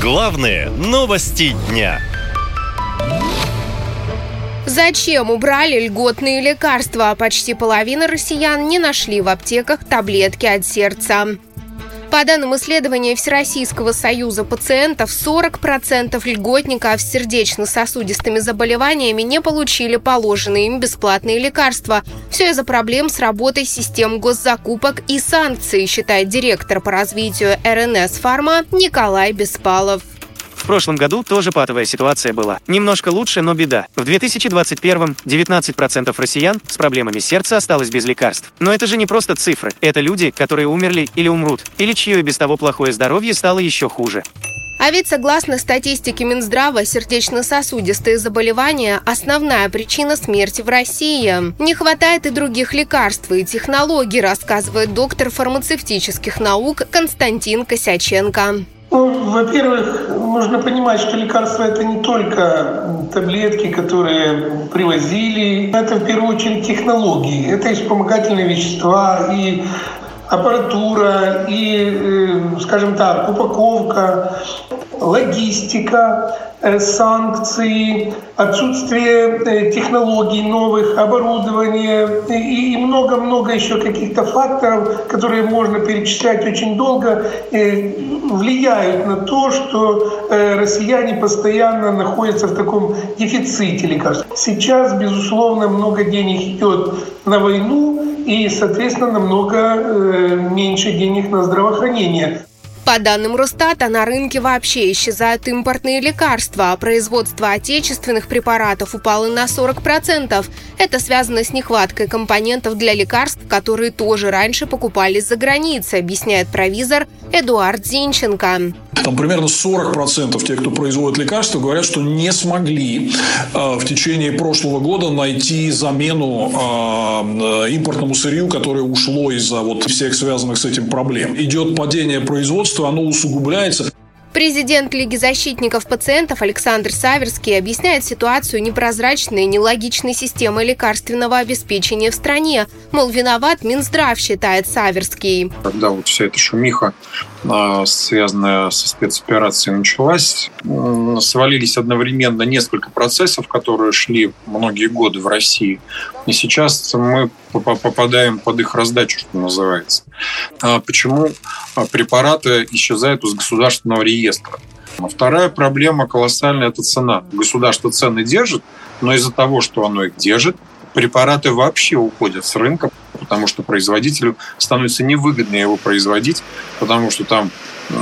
Главные новости дня. Зачем убрали льготные лекарства? Почти половина россиян не нашли в аптеках таблетки от сердца. По данным исследования Всероссийского союза пациентов, 40% льготников с сердечно-сосудистыми заболеваниями не получили положенные им бесплатные лекарства. Все из-за проблем с работой систем госзакупок и санкций, считает директор по развитию РНС «Фарма» Николай Беспалов. В прошлом году тоже патовая ситуация была. Немножко лучше, но беда. В 2021-м 19% россиян с проблемами сердца осталось без лекарств. Но это же не просто цифры. Это люди, которые умерли или умрут, или чье и без того плохое здоровье стало еще хуже. А ведь согласно статистике Минздрава, сердечно-сосудистые заболевания – основная причина смерти в России. Не хватает и других лекарств и технологий, рассказывает доктор фармацевтических наук Константин Косяченко. Ну, во-первых, нужно понимать, что лекарства это не только таблетки, которые привозили. Это в первую очередь технологии. Это и вспомогательные вещества, и аппаратура, и, э, скажем так, упаковка, логистика, Э, санкции, отсутствие э, технологий новых, оборудования и много-много еще каких-то факторов, которые можно перечислять очень долго, э, влияют на то, что россияне постоянно находятся в таком дефиците лекарств. Сейчас, безусловно, много денег идет на войну и, соответственно, намного меньше денег на здравоохранение. По данным Росстата, на рынке вообще исчезают импортные лекарства, а производство отечественных препаратов упало на 40%. Это связано с нехваткой компонентов для лекарств, которые тоже раньше покупались за границей, объясняет провизор Эдуард Зинченко. Там примерно 40% тех, кто производит лекарства, говорят, что не смогли э, в течение прошлого года найти замену э, импортному сырью, которое ушло из-за вот всех связанных с этим проблем. Идет падение производства, оно усугубляется. Президент Лиги защитников пациентов Александр Саверский объясняет ситуацию непрозрачной и нелогичной системой лекарственного обеспечения в стране. Мол, виноват Минздрав, считает Саверский. Когда вот вся эта шумиха, а, связанная со спецоперацией, началась, свалились одновременно несколько процессов, которые шли многие годы в России. И сейчас мы попадаем под их раздачу, что называется. А почему препараты исчезают из государственного реестра? Вторая проблема колоссальная – это цена. Государство цены держит, но из-за того, что оно их держит, препараты вообще уходят с рынка, потому что производителю становится невыгодно его производить, потому что там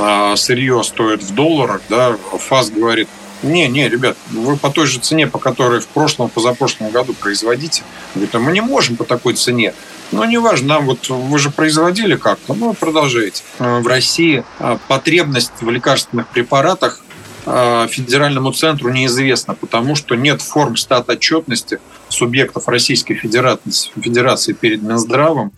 а, сырье стоит в долларах, да, ФАС говорит, не, не, ребят, вы по той же цене, по которой в прошлом, позапрошлом году производите. Говорит, а мы не можем по такой цене. Ну, неважно, нам вот вы же производили как-то, ну, продолжайте. Э, в России э, потребность в лекарственных препаратах э, федеральному центру неизвестна, потому что нет форм стат отчетности субъектов Российской Федерации, Федерации перед Минздравом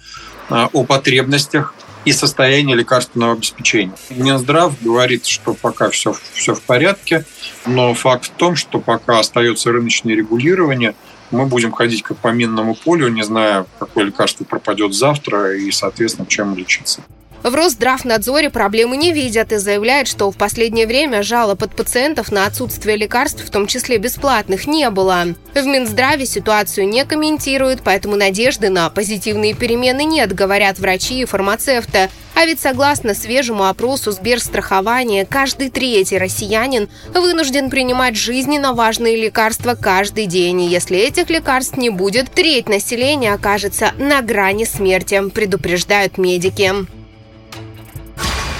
о потребностях и состояние лекарственного обеспечения. Минздрав говорит, что пока все, все в порядке, но факт в том, что пока остается рыночное регулирование, мы будем ходить как по минному полю, не зная, какое лекарство пропадет завтра и, соответственно, чем лечиться. В Росздравнадзоре проблемы не видят и заявляют, что в последнее время жалоб от пациентов на отсутствие лекарств, в том числе бесплатных, не было. В Минздраве ситуацию не комментируют, поэтому надежды на позитивные перемены нет, говорят врачи и фармацевты. А ведь согласно свежему опросу Сберстрахования, каждый третий россиянин вынужден принимать жизненно важные лекарства каждый день. И если этих лекарств не будет, треть населения окажется на грани смерти, предупреждают медики.